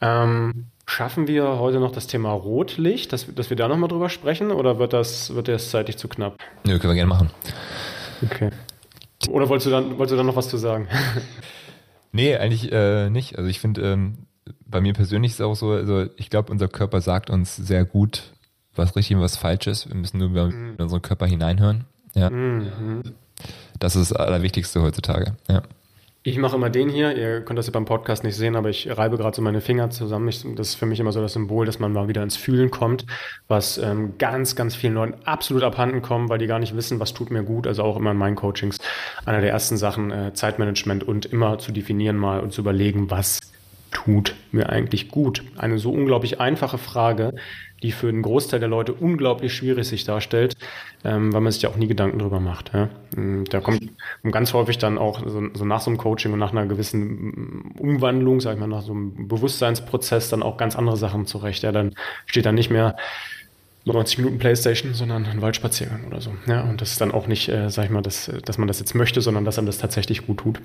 Ähm, schaffen wir heute noch das Thema Rotlicht, dass, dass wir da nochmal drüber sprechen oder wird das, wird das zeitlich zu knapp? Nö, können wir gerne machen. Okay. Oder wolltest du dann, wolltest du dann noch was zu sagen? nee, eigentlich äh, nicht. Also ich finde, ähm, bei mir persönlich ist es auch so, also ich glaube, unser Körper sagt uns sehr gut, was richtig und was falsch ist. Wir müssen nur mhm. in unseren Körper hineinhören. Ja. Mhm. Das ist das Allerwichtigste heutzutage. Ja. Ich mache immer den hier. Ihr könnt das ja beim Podcast nicht sehen, aber ich reibe gerade so meine Finger zusammen. Ich, das ist für mich immer so das Symbol, dass man mal wieder ins Fühlen kommt, was ähm, ganz, ganz vielen Leuten absolut abhanden kommt, weil die gar nicht wissen, was tut mir gut. Also auch immer in meinen Coachings einer der ersten Sachen äh, Zeitmanagement und immer zu definieren mal und zu überlegen, was tut mir eigentlich gut? Eine so unglaublich einfache Frage, die für einen Großteil der Leute unglaublich schwierig sich darstellt, ähm, weil man sich ja auch nie Gedanken drüber macht. Ja? Mm, da kommt ganz häufig dann auch so, so, nach so einem Coaching und nach einer gewissen mm, Umwandlung, sag ich mal, nach so einem Bewusstseinsprozess dann auch ganz andere Sachen zurecht. Ja, dann steht dann nicht mehr 90 Minuten Playstation, sondern ein Waldspaziergang oder so. Ja, und das ist dann auch nicht, äh, sag ich mal, dass, dass man das jetzt möchte, sondern dass einem das tatsächlich gut tut.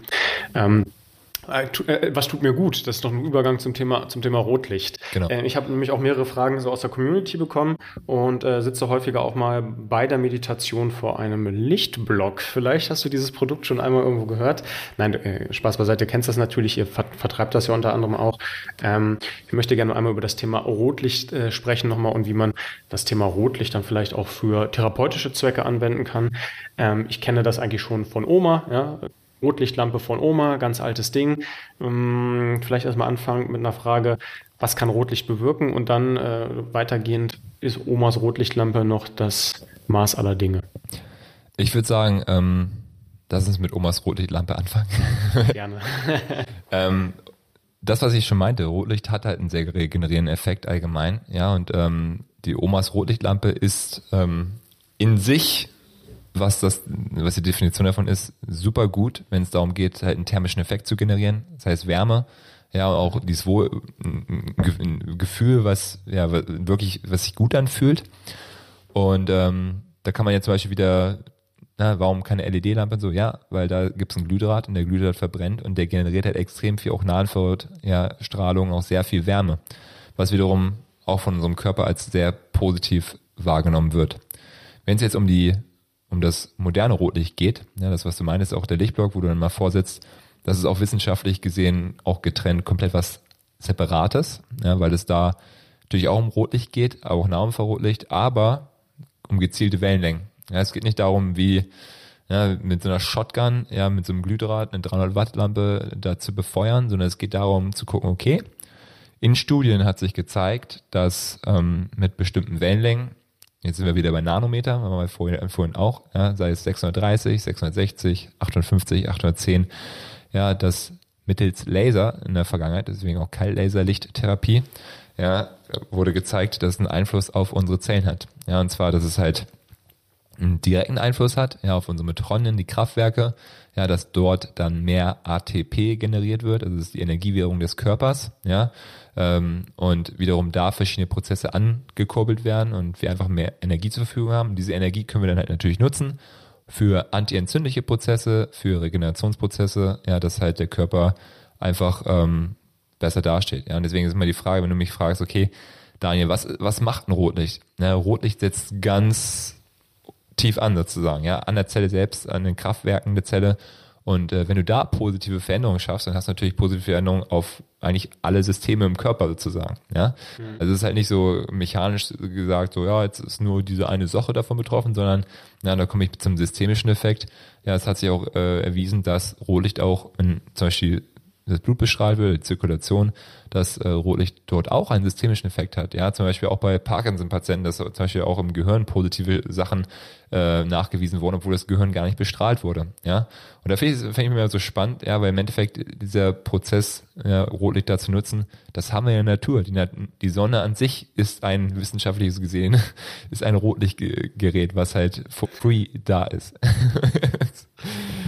Ähm, äh, äh, was tut mir gut? Das ist doch ein Übergang zum Thema, zum Thema Rotlicht. Genau. Äh, ich habe nämlich auch mehrere Fragen so aus der Community bekommen und äh, sitze häufiger auch mal bei der Meditation vor einem Lichtblock. Vielleicht hast du dieses Produkt schon einmal irgendwo gehört. Nein, äh, Spaß beiseite, du kennst das natürlich, ihr vertreibt das ja unter anderem auch. Ähm, ich möchte gerne einmal über das Thema Rotlicht äh, sprechen nochmal und wie man das Thema Rotlicht dann vielleicht auch für therapeutische Zwecke anwenden kann. Ähm, ich kenne das eigentlich schon von Oma, ja Rotlichtlampe von Oma, ganz altes Ding. Ähm, vielleicht erstmal anfangen mit einer Frage, was kann Rotlicht bewirken? Und dann äh, weitergehend, ist Omas Rotlichtlampe noch das Maß aller Dinge? Ich würde sagen, ähm, lass uns mit Omas Rotlichtlampe anfangen. Gerne. ähm, das, was ich schon meinte, Rotlicht hat halt einen sehr regenerierenden Effekt allgemein. Ja, und ähm, die Omas Rotlichtlampe ist ähm, in sich was das, was die Definition davon ist, super gut, wenn es darum geht, halt einen thermischen Effekt zu generieren, das heißt Wärme, ja, auch dieses Wohl, ein Gefühl, was ja wirklich, was sich gut anfühlt. Und ähm, da kann man jetzt zum Beispiel wieder, na, warum keine LED-Lampe so? Ja, weil da gibt es ein Glühdraht und der Glühdraht verbrennt und der generiert halt extrem viel auch Nahenfeld, ja, Strahlung, auch sehr viel Wärme, was wiederum auch von unserem Körper als sehr positiv wahrgenommen wird. Wenn es jetzt um die um das moderne Rotlicht geht, ja, das, was du meinst, auch der Lichtblock, wo du dann mal vorsetzt, das ist auch wissenschaftlich gesehen auch getrennt komplett was Separates, ja, weil es da natürlich auch um Rotlicht geht, auch Nahumfrarotlicht, aber um gezielte Wellenlängen. Ja, es geht nicht darum, wie ja, mit so einer Shotgun, ja, mit so einem Glühdraht eine 300 Watt Lampe da zu befeuern, sondern es geht darum zu gucken, okay, in Studien hat sich gezeigt, dass ähm, mit bestimmten Wellenlängen Jetzt sind wir wieder bei Nanometer, haben wir vorhin, vorhin auch, ja, sei es 630, 660, 850, 810, ja, das mittels Laser in der Vergangenheit, deswegen auch Kaltlaserlichttherapie, ja, wurde gezeigt, dass es einen Einfluss auf unsere Zellen hat. Ja, und zwar, dass es halt einen direkten Einfluss hat, ja, auf unsere Mitochondrien, die Kraftwerke, ja, dass dort dann mehr ATP generiert wird, also das ist die Energiewährung des Körpers, ja, ähm, und wiederum da verschiedene Prozesse angekurbelt werden und wir einfach mehr Energie zur Verfügung haben. Diese Energie können wir dann halt natürlich nutzen für antientzündliche Prozesse, für Regenerationsprozesse, ja, dass halt der Körper einfach ähm, besser dasteht. Ja, und deswegen ist immer die Frage, wenn du mich fragst, okay, Daniel, was, was macht ein Rotlicht? Ja, Rotlicht setzt ganz tief an sozusagen, ja, an der Zelle selbst, an den Kraftwerken der Zelle. Und äh, wenn du da positive Veränderungen schaffst, dann hast du natürlich positive Veränderungen auf eigentlich alle Systeme im Körper sozusagen. Ja, mhm. also es ist halt nicht so mechanisch gesagt, so ja, jetzt ist nur diese eine Sache davon betroffen, sondern ja, da komme ich zum systemischen Effekt. Ja, es hat sich auch äh, erwiesen, dass Rotlicht auch in zum Beispiel das Blut bestrahlt wird, die Zirkulation, dass äh, Rotlicht dort auch einen systemischen Effekt hat. Ja, zum Beispiel auch bei Parkinson-Patienten, dass zum Beispiel auch im Gehirn positive Sachen äh, nachgewiesen wurden, obwohl das Gehirn gar nicht bestrahlt wurde. Ja, und da finde ich, find ich mir so spannend, ja, weil im Endeffekt dieser Prozess, ja, Rotlicht da zu nutzen, das haben wir in der Natur. Die, die Sonne an sich ist ein wissenschaftliches gesehen, ist ein Rotlichtgerät, was halt for free da ist.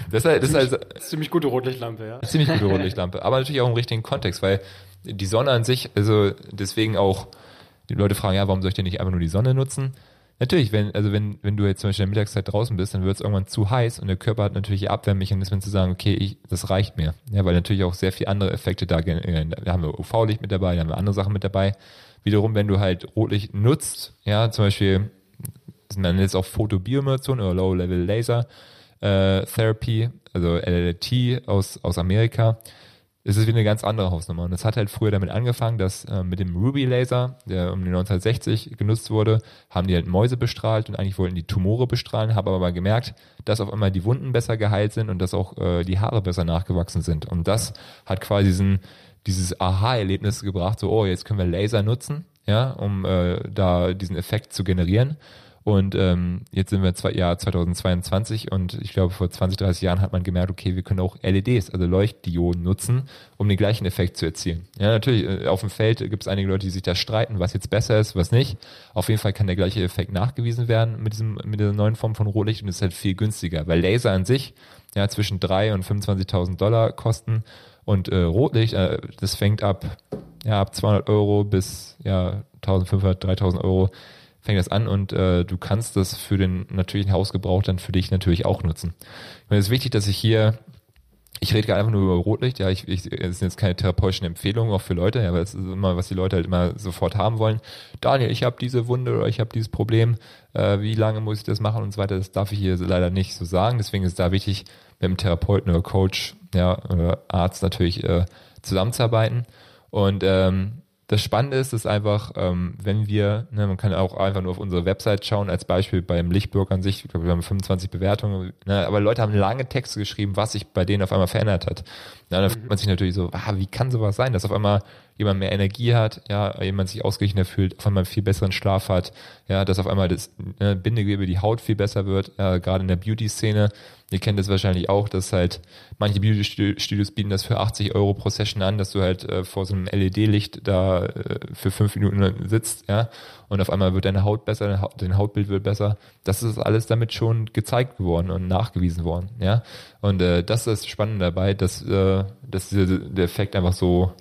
Das ist, halt, das ist halt ziemlich gute Rotlichtlampe, ja. Ziemlich gute Rotlichtlampe, aber natürlich auch im richtigen Kontext, weil die Sonne an sich, also deswegen auch, die Leute fragen, ja, warum soll ich denn nicht einfach nur die Sonne nutzen? Natürlich, wenn, also wenn, wenn du jetzt zum Beispiel in der Mittagszeit draußen bist, dann wird es irgendwann zu heiß und der Körper hat natürlich Abwehrmechanismen zu sagen, okay, ich, das reicht mir. Ja, weil natürlich auch sehr viele andere Effekte da, da haben wir UV-Licht mit dabei, da haben wir andere Sachen mit dabei. Wiederum, wenn du halt Rotlicht nutzt, ja, zum Beispiel, man nennt es auch Photobiomodulation oder Low-Level Laser, äh, Therapy, also LLT aus, aus Amerika, ist es wieder eine ganz andere Hausnummer. Und es hat halt früher damit angefangen, dass äh, mit dem Ruby-Laser, der um die 1960 genutzt wurde, haben die halt Mäuse bestrahlt und eigentlich wollten die Tumore bestrahlen, haben aber gemerkt, dass auf einmal die Wunden besser geheilt sind und dass auch äh, die Haare besser nachgewachsen sind. Und das hat quasi diesen, dieses Aha-Erlebnis gebracht, so, oh, jetzt können wir Laser nutzen, ja, um äh, da diesen Effekt zu generieren. Und ähm, jetzt sind wir zwei, Jahr 2022 und ich glaube, vor 20, 30 Jahren hat man gemerkt, okay, wir können auch LEDs, also Leuchtdioden nutzen, um den gleichen Effekt zu erzielen. Ja, natürlich, äh, auf dem Feld gibt es einige Leute, die sich da streiten, was jetzt besser ist, was nicht. Auf jeden Fall kann der gleiche Effekt nachgewiesen werden mit diesem, mit dieser neuen Form von Rotlicht und ist halt viel günstiger, weil Laser an sich ja zwischen 3 und 25.000 Dollar kosten und äh, Rotlicht, äh, das fängt ab, ja, ab 200 Euro bis ja 1500, 3000 Euro fängt das an und äh, du kannst das für den natürlichen Hausgebrauch dann für dich natürlich auch nutzen. Ich meine, es ist wichtig, dass ich hier ich rede gerade einfach nur über Rotlicht, ja, ich, ich, es sind jetzt keine therapeutischen Empfehlungen auch für Leute, ja, aber es ist immer, was die Leute halt immer sofort haben wollen. Daniel, ich habe diese Wunde oder ich habe dieses Problem, äh, wie lange muss ich das machen und so weiter, das darf ich hier leider nicht so sagen. Deswegen ist da wichtig, mit dem Therapeuten oder Coach, ja, oder Arzt natürlich äh, zusammenzuarbeiten. Und ähm, das Spannende ist, ist einfach, ähm, wenn wir, ne, man kann auch einfach nur auf unsere Website schauen, als Beispiel beim Lichtburg an sich, ich glaube, wir haben 25 Bewertungen, ne, aber Leute haben lange Texte geschrieben, was sich bei denen auf einmal verändert hat. Ja, da fühlt man sich natürlich so, ah, wie kann sowas sein, dass auf einmal jemand mehr Energie hat, ja, jemand sich ausgeglichener fühlt, auf einmal einen viel besseren Schlaf hat, ja, dass auf einmal das ne, Bindegewebe, die Haut viel besser wird, ja, gerade in der Beauty-Szene. Ihr kennt das wahrscheinlich auch, dass halt manche Beauty-Studios bieten das für 80 Euro pro Session an, dass du halt äh, vor so einem LED-Licht da äh, für fünf Minuten sitzt, ja, und auf einmal wird deine Haut besser, dein Hautbild wird besser. Das ist alles damit schon gezeigt geworden und nachgewiesen worden, ja. Und äh, das ist das Spannende dabei, dass, äh, dass dieser, der Effekt einfach so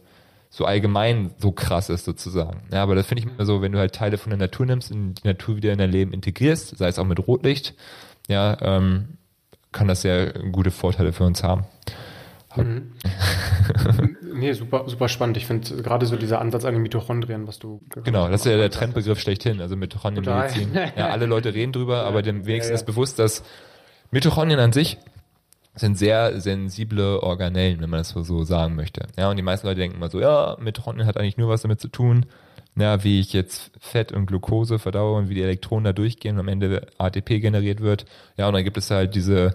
so allgemein so krass ist sozusagen. Ja, aber das finde ich immer so, wenn du halt Teile von der Natur nimmst und die Natur wieder in dein Leben integrierst, sei es auch mit Rotlicht, ja, ähm, kann das sehr gute Vorteile für uns haben. Mhm. nee, super, super spannend. Ich finde gerade so dieser Ansatz an den Mitochondrien, was du. Genau, das ist ja der Trendbegriff schlechthin, also Mitochondrienmedizin. Ja, alle Leute reden drüber, aber dem wenigstens ja, ja. bewusst, dass Mitochondrien an sich sind sehr sensible Organellen, wenn man das so sagen möchte. Ja, und die meisten Leute denken immer so, ja, Mitochondrien hat eigentlich nur was damit zu tun, ja, wie ich jetzt Fett und Glucose verdaue und wie die Elektronen da durchgehen und am Ende ATP generiert wird. Ja, und dann gibt es halt diese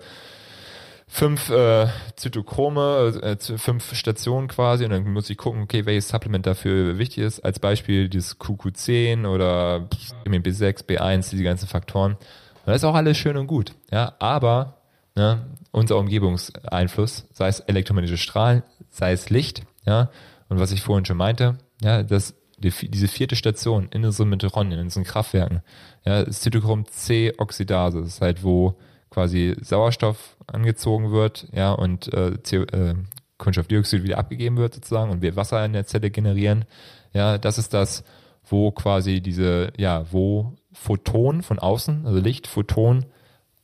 fünf äh, Zytochrome, äh, fünf Stationen quasi und dann muss ich gucken, okay, welches Supplement dafür wichtig ist. Als Beispiel dieses QQ10 oder B6, B1, diese ganzen Faktoren. Und das ist auch alles schön und gut. Ja, aber ne, unser Umgebungseinfluss, sei es elektromagnetische Strahlen, sei es Licht, ja, und was ich vorhin schon meinte, ja, das die, diese vierte Station in unseren Mitochondrien, in unseren Kraftwerken, ja, ist Cytochrom-C-Oxidase. Das ist halt, wo quasi Sauerstoff angezogen wird, ja, und äh, CO, äh, Kohlenstoffdioxid wieder abgegeben wird sozusagen und wir Wasser in der Zelle generieren. Ja, das ist das, wo quasi diese, ja, wo Photon von außen, also Licht, Photon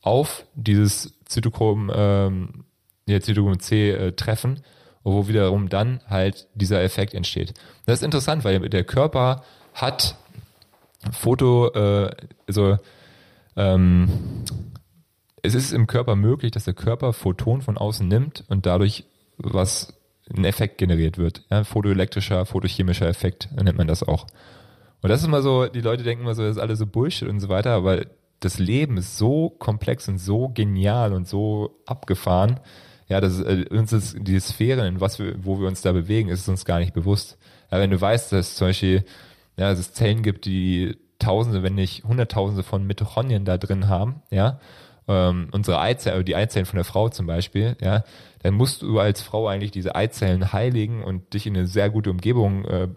auf dieses Zytochrom, ähm, ja, Zytochrom C äh, treffen, wo wiederum dann halt dieser Effekt entsteht. Das ist interessant, weil der Körper hat Foto, äh, also ähm, es ist im Körper möglich, dass der Körper Photon von außen nimmt und dadurch was ein Effekt generiert wird. Ja, photoelektrischer, photochemischer Effekt nennt man das auch. Und das ist immer so, die Leute denken immer so, das ist alles so Bullshit und so weiter, aber das Leben ist so komplex und so genial und so abgefahren. Ja, das äh, uns ist die Sphären, in was wir, wo wir uns da bewegen, ist uns gar nicht bewusst. Ja, wenn du weißt, dass es zum Beispiel, ja, dass es Zellen gibt, die Tausende, wenn nicht Hunderttausende von Mitochondrien da drin haben, ja, ähm, unsere Eizellen, die Eizellen von der Frau zum Beispiel, ja, dann musst du als Frau eigentlich diese Eizellen heiligen und dich in eine sehr gute Umgebung äh,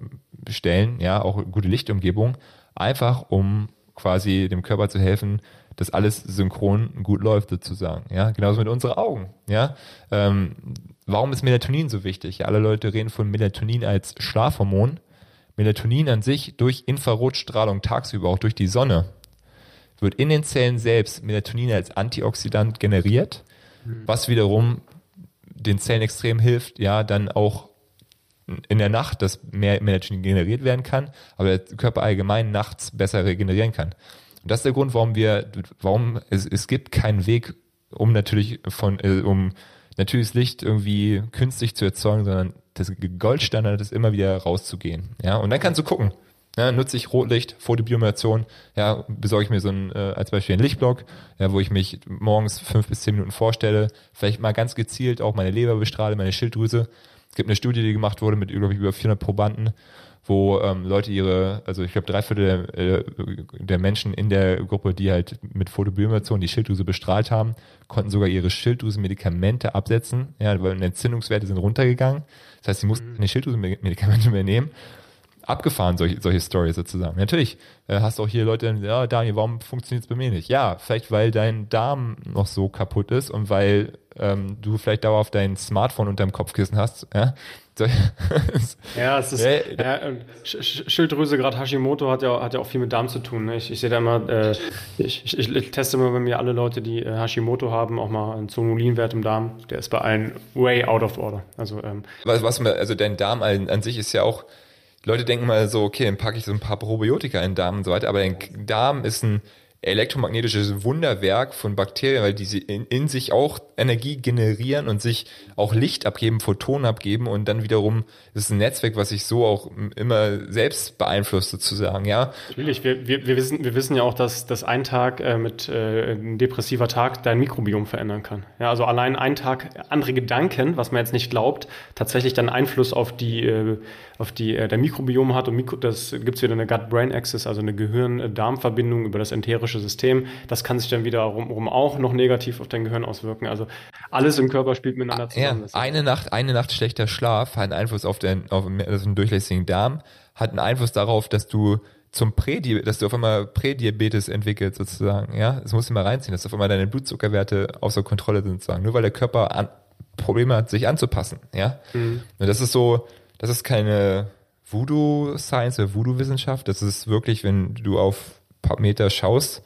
stellen, ja, auch gute Lichtumgebung, einfach um quasi dem Körper zu helfen, dass alles synchron gut läuft sozusagen, ja, genauso mit unseren Augen, ja. Ähm, warum ist Melatonin so wichtig? Ja, alle Leute reden von Melatonin als Schlafhormon. Melatonin an sich durch Infrarotstrahlung tagsüber, auch durch die Sonne, wird in den Zellen selbst Melatonin als Antioxidant generiert, mhm. was wiederum den Zellen extrem hilft, ja, dann auch in der Nacht, dass mehr Melatonin generiert werden kann, aber der Körper allgemein nachts besser regenerieren kann. Und das ist der Grund, warum wir, warum es, es gibt keinen Weg, um natürlich von, äh, um natürliches Licht irgendwie künstlich zu erzeugen, sondern das Goldstandard ist immer wieder rauszugehen. Ja, und dann kannst du gucken. Ja, nutze ich Rotlicht, Photobiomation, ja, besorge ich mir so ein, äh, als Beispiel einen Lichtblock, ja, wo ich mich morgens fünf bis zehn Minuten vorstelle, vielleicht mal ganz gezielt auch meine Leber bestrahle, meine Schilddrüse. Es gibt eine Studie, die gemacht wurde mit, glaube ich, über 400 Probanden, wo ähm, Leute ihre, also ich glaube drei Viertel der, äh, der Menschen in der Gruppe, die halt mit Photobiomation die Schilddrüse bestrahlt haben, konnten sogar ihre Schilddrüsenmedikamente absetzen, ja, weil Entzündungswerte sind runtergegangen. Das heißt, sie mussten keine Schilddrüsenmedikamente mehr nehmen abgefahren, solche, solche Stories sozusagen. Natürlich äh, hast du auch hier Leute, ja, Daniel, warum funktioniert es bei mir nicht? Ja, vielleicht weil dein Darm noch so kaputt ist und weil ähm, du vielleicht dauerhaft dein Smartphone unter dem Kopfkissen hast. Ja, ja es ist ja, Schilddrüse, gerade Hashimoto hat ja, hat ja auch viel mit Darm zu tun. Ne? Ich, ich sehe da immer, äh, ich, ich, ich, teste immer bei mir alle Leute, die äh, Hashimoto haben, auch mal einen Zonulinwert im Darm. Der ist bei allen way out of order. Also, ähm, was, was, also dein Darm an, an sich ist ja auch Leute denken mal so, okay, dann packe ich so ein paar Probiotika in den Darm und so weiter, aber dein Darm ist ein elektromagnetisches Wunderwerk von Bakterien, weil diese in, in, sich auch Energie generieren und sich auch Licht abgeben, Photonen abgeben und dann wiederum ist ein Netzwerk, was sich so auch immer selbst beeinflusst sozusagen, ja. Natürlich, wir, wir, wir, wissen, wir wissen ja auch, dass, dass ein Tag äh, mit äh, ein depressiver Tag dein Mikrobiom verändern kann. Ja, also allein ein Tag andere Gedanken, was man jetzt nicht glaubt, tatsächlich dann Einfluss auf die, äh, auf die äh, der Mikrobiom hat und Mikro, das gibt's wieder eine Gut-Brain-Axis, also eine Gehirn-Darm-Verbindung über das enterische System. Das kann sich dann wiederum auch noch negativ auf dein Gehirn auswirken. Also alles im Körper spielt miteinander zusammen. Ja, eine Nacht, eine Nacht schlechter Schlaf hat einen Einfluss auf den, auf den durchlässigen Darm, hat einen Einfluss darauf, dass du zum Prädi, dass du auf einmal Prädiabetes entwickelst sozusagen, ja. Das musst du mal reinziehen, dass auf einmal deine Blutzuckerwerte außer Kontrolle sind sozusagen. Nur weil der Körper an, Probleme hat, sich anzupassen, ja. Mhm. Und das ist so, das ist keine Voodoo-Science oder Voodoo-Wissenschaft. Das ist wirklich, wenn du auf paar Meter schaust.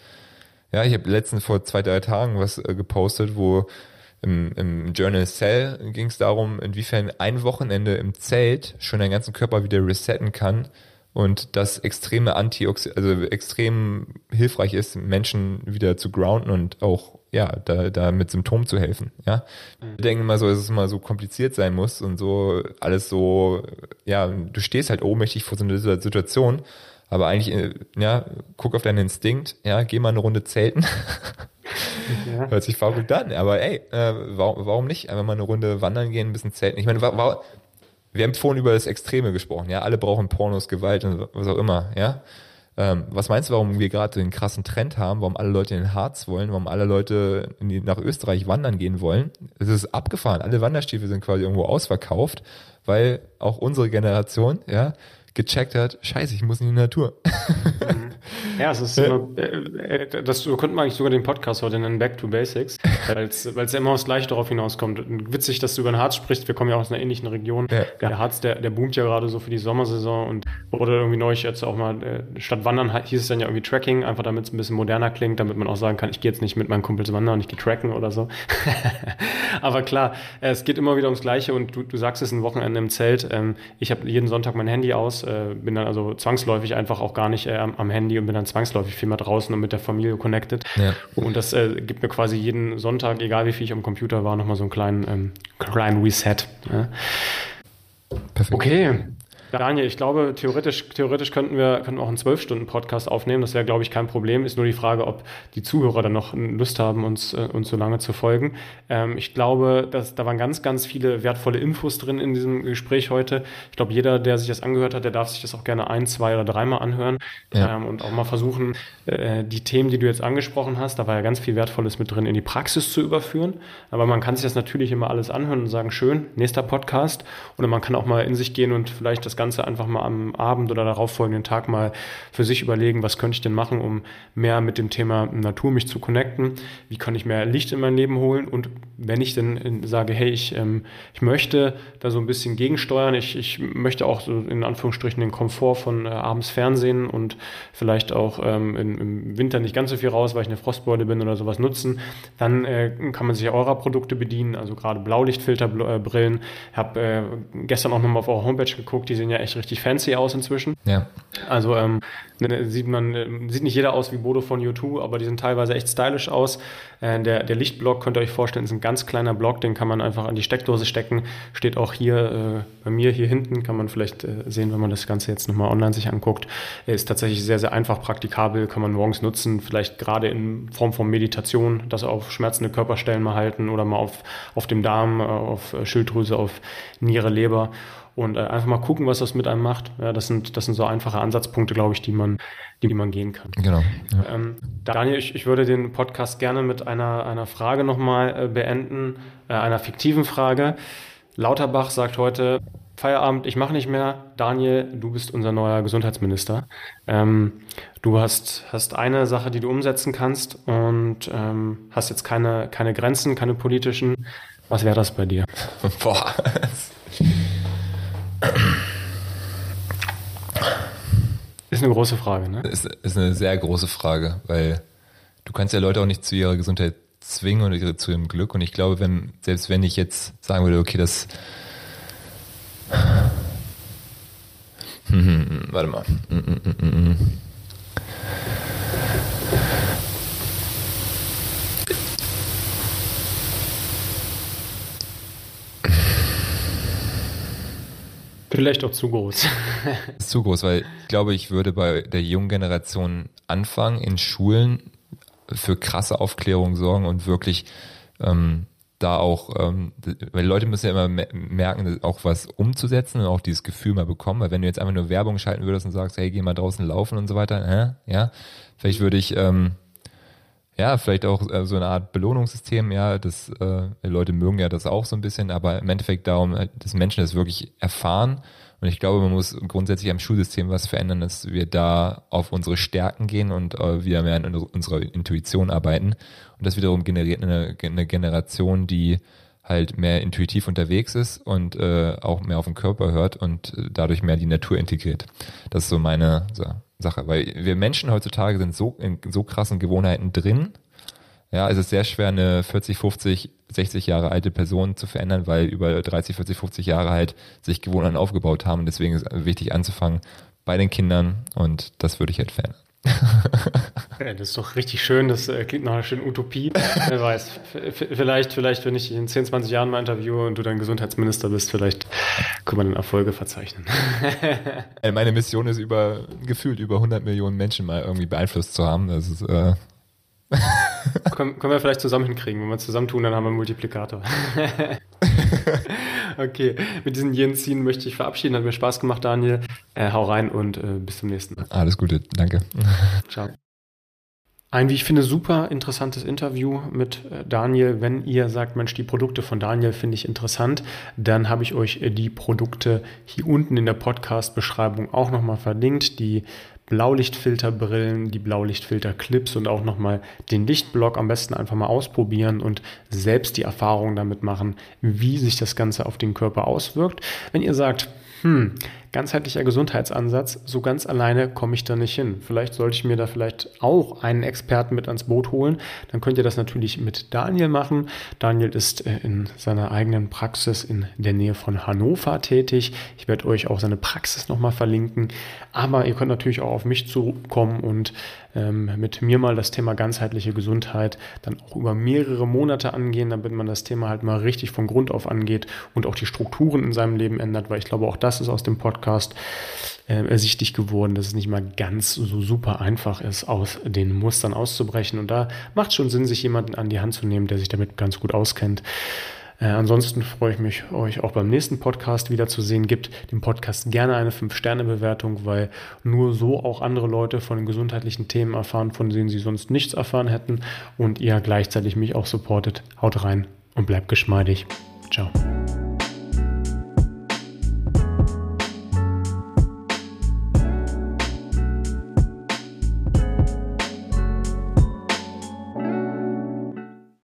Ja, ich habe letztens vor zwei, drei Tagen was äh, gepostet, wo im, im Journal Cell ging es darum, inwiefern ein Wochenende im Zelt schon deinen ganzen Körper wieder resetten kann und das extreme Antioxid, also extrem hilfreich ist, Menschen wieder zu grounden und auch ja, da, da mit Symptomen zu helfen. Ja, mhm. wir denken immer so, dass es immer so kompliziert sein muss und so alles so, ja, du stehst halt ohnmächtig vor so einer Situation aber eigentlich, äh, ja, guck auf deinen Instinkt, ja, geh mal eine Runde zelten. Ja. Hört sich verrückt an, aber ey, äh, warum, warum nicht? Einfach mal eine Runde wandern gehen, ein bisschen zelten. Ich meine, warum, wir haben vorhin über das Extreme gesprochen, ja, alle brauchen Pornos, Gewalt und was auch immer, ja. Ähm, was meinst du, warum wir gerade den krassen Trend haben, warum alle Leute in den Harz wollen, warum alle Leute die, nach Österreich wandern gehen wollen? Es ist abgefahren, alle Wanderstiefel sind quasi irgendwo ausverkauft, weil auch unsere Generation, ja, gecheckt hat, scheiße, ich muss in die Natur. Ja, es ist immer, äh, äh, das so könnte man eigentlich sogar den Podcast heute nennen, Back to Basics, weil es immer aufs Gleiche darauf hinauskommt. Witzig, dass du über den Harz sprichst, wir kommen ja aus einer ähnlichen Region. Ja. Der Harz, der, der boomt ja gerade so für die Sommersaison und wurde irgendwie neulich jetzt auch mal, äh, statt Wandern hieß es dann ja irgendwie Tracking, einfach damit es ein bisschen moderner klingt, damit man auch sagen kann, ich gehe jetzt nicht mit meinen Kumpels wandern und ich gehe tracken oder so. Aber klar, es geht immer wieder ums Gleiche und du, du sagst es ein Wochenende im Zelt. Ähm, ich habe jeden Sonntag mein Handy aus, äh, bin dann also zwangsläufig einfach auch gar nicht äh, am, am, Handy und bin dann zwangsläufig viel mehr draußen und mit der Familie connected. Ja. Und das äh, gibt mir quasi jeden Sonntag, egal wie viel ich am Computer war, nochmal so einen kleinen, ähm, kleinen Reset. Ja. Perfekt. Okay. Daniel, ich glaube, theoretisch, theoretisch könnten wir, könnten auch einen Zwölf-Stunden-Podcast aufnehmen. Das wäre, glaube ich, kein Problem. Ist nur die Frage, ob die Zuhörer dann noch Lust haben, uns, äh, uns so lange zu folgen. Ähm, ich glaube, dass, da waren ganz, ganz viele wertvolle Infos drin in diesem Gespräch heute. Ich glaube, jeder, der sich das angehört hat, der darf sich das auch gerne ein, zwei oder dreimal anhören ja. ähm, und auch mal versuchen, äh, die Themen, die du jetzt angesprochen hast, da war ja ganz viel Wertvolles mit drin, in die Praxis zu überführen. Aber man kann sich das natürlich immer alles anhören und sagen, schön, nächster Podcast. Oder man kann auch mal in sich gehen und vielleicht das Ganze einfach mal am Abend oder darauf folgenden Tag mal für sich überlegen, was könnte ich denn machen, um mehr mit dem Thema Natur mich zu connecten? Wie kann ich mehr Licht in mein Leben holen? Und wenn ich dann sage, hey, ich, ähm, ich möchte da so ein bisschen gegensteuern, ich, ich möchte auch so in Anführungsstrichen den Komfort von äh, abends Fernsehen und vielleicht auch ähm, in, im Winter nicht ganz so viel raus, weil ich eine Frostbeule bin oder sowas nutzen, dann äh, kann man sich eurer Produkte bedienen, also gerade Blaulichtfilterbrillen. Ich habe äh, gestern auch nochmal auf eure Homepage geguckt, die sehen ja echt richtig fancy aus inzwischen. Ja. Also ähm, ne, sieht man, äh, sieht nicht jeder aus wie Bodo von U2, aber die sind teilweise echt stylisch aus. Äh, der, der Lichtblock könnt ihr euch vorstellen, ist ein ganz kleiner Block, den kann man einfach an die Steckdose stecken. Steht auch hier äh, bei mir hier hinten, kann man vielleicht äh, sehen, wenn man das Ganze jetzt nochmal online sich anguckt. Ist tatsächlich sehr, sehr einfach praktikabel, kann man morgens nutzen, vielleicht gerade in Form von Meditation, das auf schmerzende Körperstellen mal halten oder mal auf, auf dem Darm, äh, auf Schilddrüse, auf Niere, Leber und äh, einfach mal gucken, was das mit einem macht. Ja, das sind, das sind so einfache Ansatzpunkte, glaube ich, die man, die, die man gehen kann. Genau. Ja. Ähm, Daniel, ich, ich würde den Podcast gerne mit einer, einer Frage nochmal äh, beenden, äh, einer fiktiven Frage. Lauterbach sagt heute, Feierabend, ich mache nicht mehr. Daniel, du bist unser neuer Gesundheitsminister. Ähm, du hast, hast eine Sache, die du umsetzen kannst und ähm, hast jetzt keine, keine Grenzen, keine politischen. Was wäre das bei dir? Boah. Ist eine große Frage, ne? Ist, ist eine sehr große Frage, weil du kannst ja Leute auch nicht zu ihrer Gesundheit zwingen oder zu ihrem Glück. Und ich glaube, wenn, selbst wenn ich jetzt sagen würde, okay, das. Hm, hm, hm, Vielleicht auch zu groß. zu groß, weil ich glaube, ich würde bei der jungen Generation anfangen, in Schulen für krasse Aufklärung sorgen und wirklich ähm, da auch, ähm, weil Leute müssen ja immer merken, auch was umzusetzen und auch dieses Gefühl mal bekommen, weil wenn du jetzt einfach nur Werbung schalten würdest und sagst, hey, geh mal draußen laufen und so weiter, äh, ja, vielleicht würde ich ähm, ja, vielleicht auch äh, so eine Art Belohnungssystem, ja, das äh, Leute mögen ja das auch so ein bisschen, aber im Endeffekt darum, äh, dass Menschen das wirklich erfahren. Und ich glaube, man muss grundsätzlich am Schulsystem was verändern, dass wir da auf unsere Stärken gehen und äh, wieder mehr an unserer Intuition arbeiten. Und das wiederum generiert eine, eine Generation, die halt mehr intuitiv unterwegs ist und äh, auch mehr auf den Körper hört und äh, dadurch mehr die Natur integriert. Das ist so meine so, Sache, weil wir Menschen heutzutage sind so in so krassen Gewohnheiten drin. Ja, es ist sehr schwer, eine 40, 50, 60 Jahre alte Person zu verändern, weil über 30, 40, 50 Jahre halt sich Gewohnheiten aufgebaut haben. Und deswegen ist es wichtig anzufangen bei den Kindern und das würde ich halt verändern. Ja, das ist doch richtig schön, das äh, klingt nach einer schönen Utopie. Wer weiß, vielleicht, vielleicht, wenn ich in 10, 20 Jahren mal interviewe und du dann Gesundheitsminister bist, vielleicht können wir dann Erfolge verzeichnen. Meine Mission ist über, gefühlt über 100 Millionen Menschen mal irgendwie beeinflusst zu haben. Das ist, äh können, können wir vielleicht zusammen hinkriegen. Wenn wir zusammentun, dann haben wir einen Multiplikator. okay, mit diesen Jenziehen möchte ich verabschieden. Hat mir Spaß gemacht, Daniel. Äh, hau rein und äh, bis zum nächsten Mal. Alles Gute, danke. Ciao. Ein, wie ich finde, super interessantes Interview mit äh, Daniel. Wenn ihr sagt, Mensch, die Produkte von Daniel finde ich interessant, dann habe ich euch äh, die Produkte hier unten in der Podcast-Beschreibung auch nochmal verlinkt. Die Blaulichtfilterbrillen, die Blaulichtfilterclips und auch nochmal den Lichtblock am besten einfach mal ausprobieren und selbst die Erfahrung damit machen, wie sich das Ganze auf den Körper auswirkt. Wenn ihr sagt, hm, ganzheitlicher Gesundheitsansatz, so ganz alleine komme ich da nicht hin. Vielleicht sollte ich mir da vielleicht auch einen Experten mit ans Boot holen. Dann könnt ihr das natürlich mit Daniel machen. Daniel ist äh, in seiner eigenen Praxis in der Nähe von Hannover tätig. Ich werde euch auch seine Praxis nochmal verlinken. Aber ihr könnt natürlich auch auf mich zukommen und ähm, mit mir mal das Thema ganzheitliche Gesundheit dann auch über mehrere Monate angehen, damit man das Thema halt mal richtig von Grund auf angeht und auch die Strukturen in seinem Leben ändert, weil ich glaube, auch das ist aus dem Podcast äh, ersichtlich geworden, dass es nicht mal ganz so super einfach ist, aus den Mustern auszubrechen. Und da macht es schon Sinn, sich jemanden an die Hand zu nehmen, der sich damit ganz gut auskennt. Äh, ansonsten freue ich mich, euch auch beim nächsten Podcast wiederzusehen. Gibt dem Podcast gerne eine 5-Sterne-Bewertung, weil nur so auch andere Leute von gesundheitlichen Themen erfahren, von denen sie sonst nichts erfahren hätten und ihr gleichzeitig mich auch supportet. Haut rein und bleibt geschmeidig. Ciao.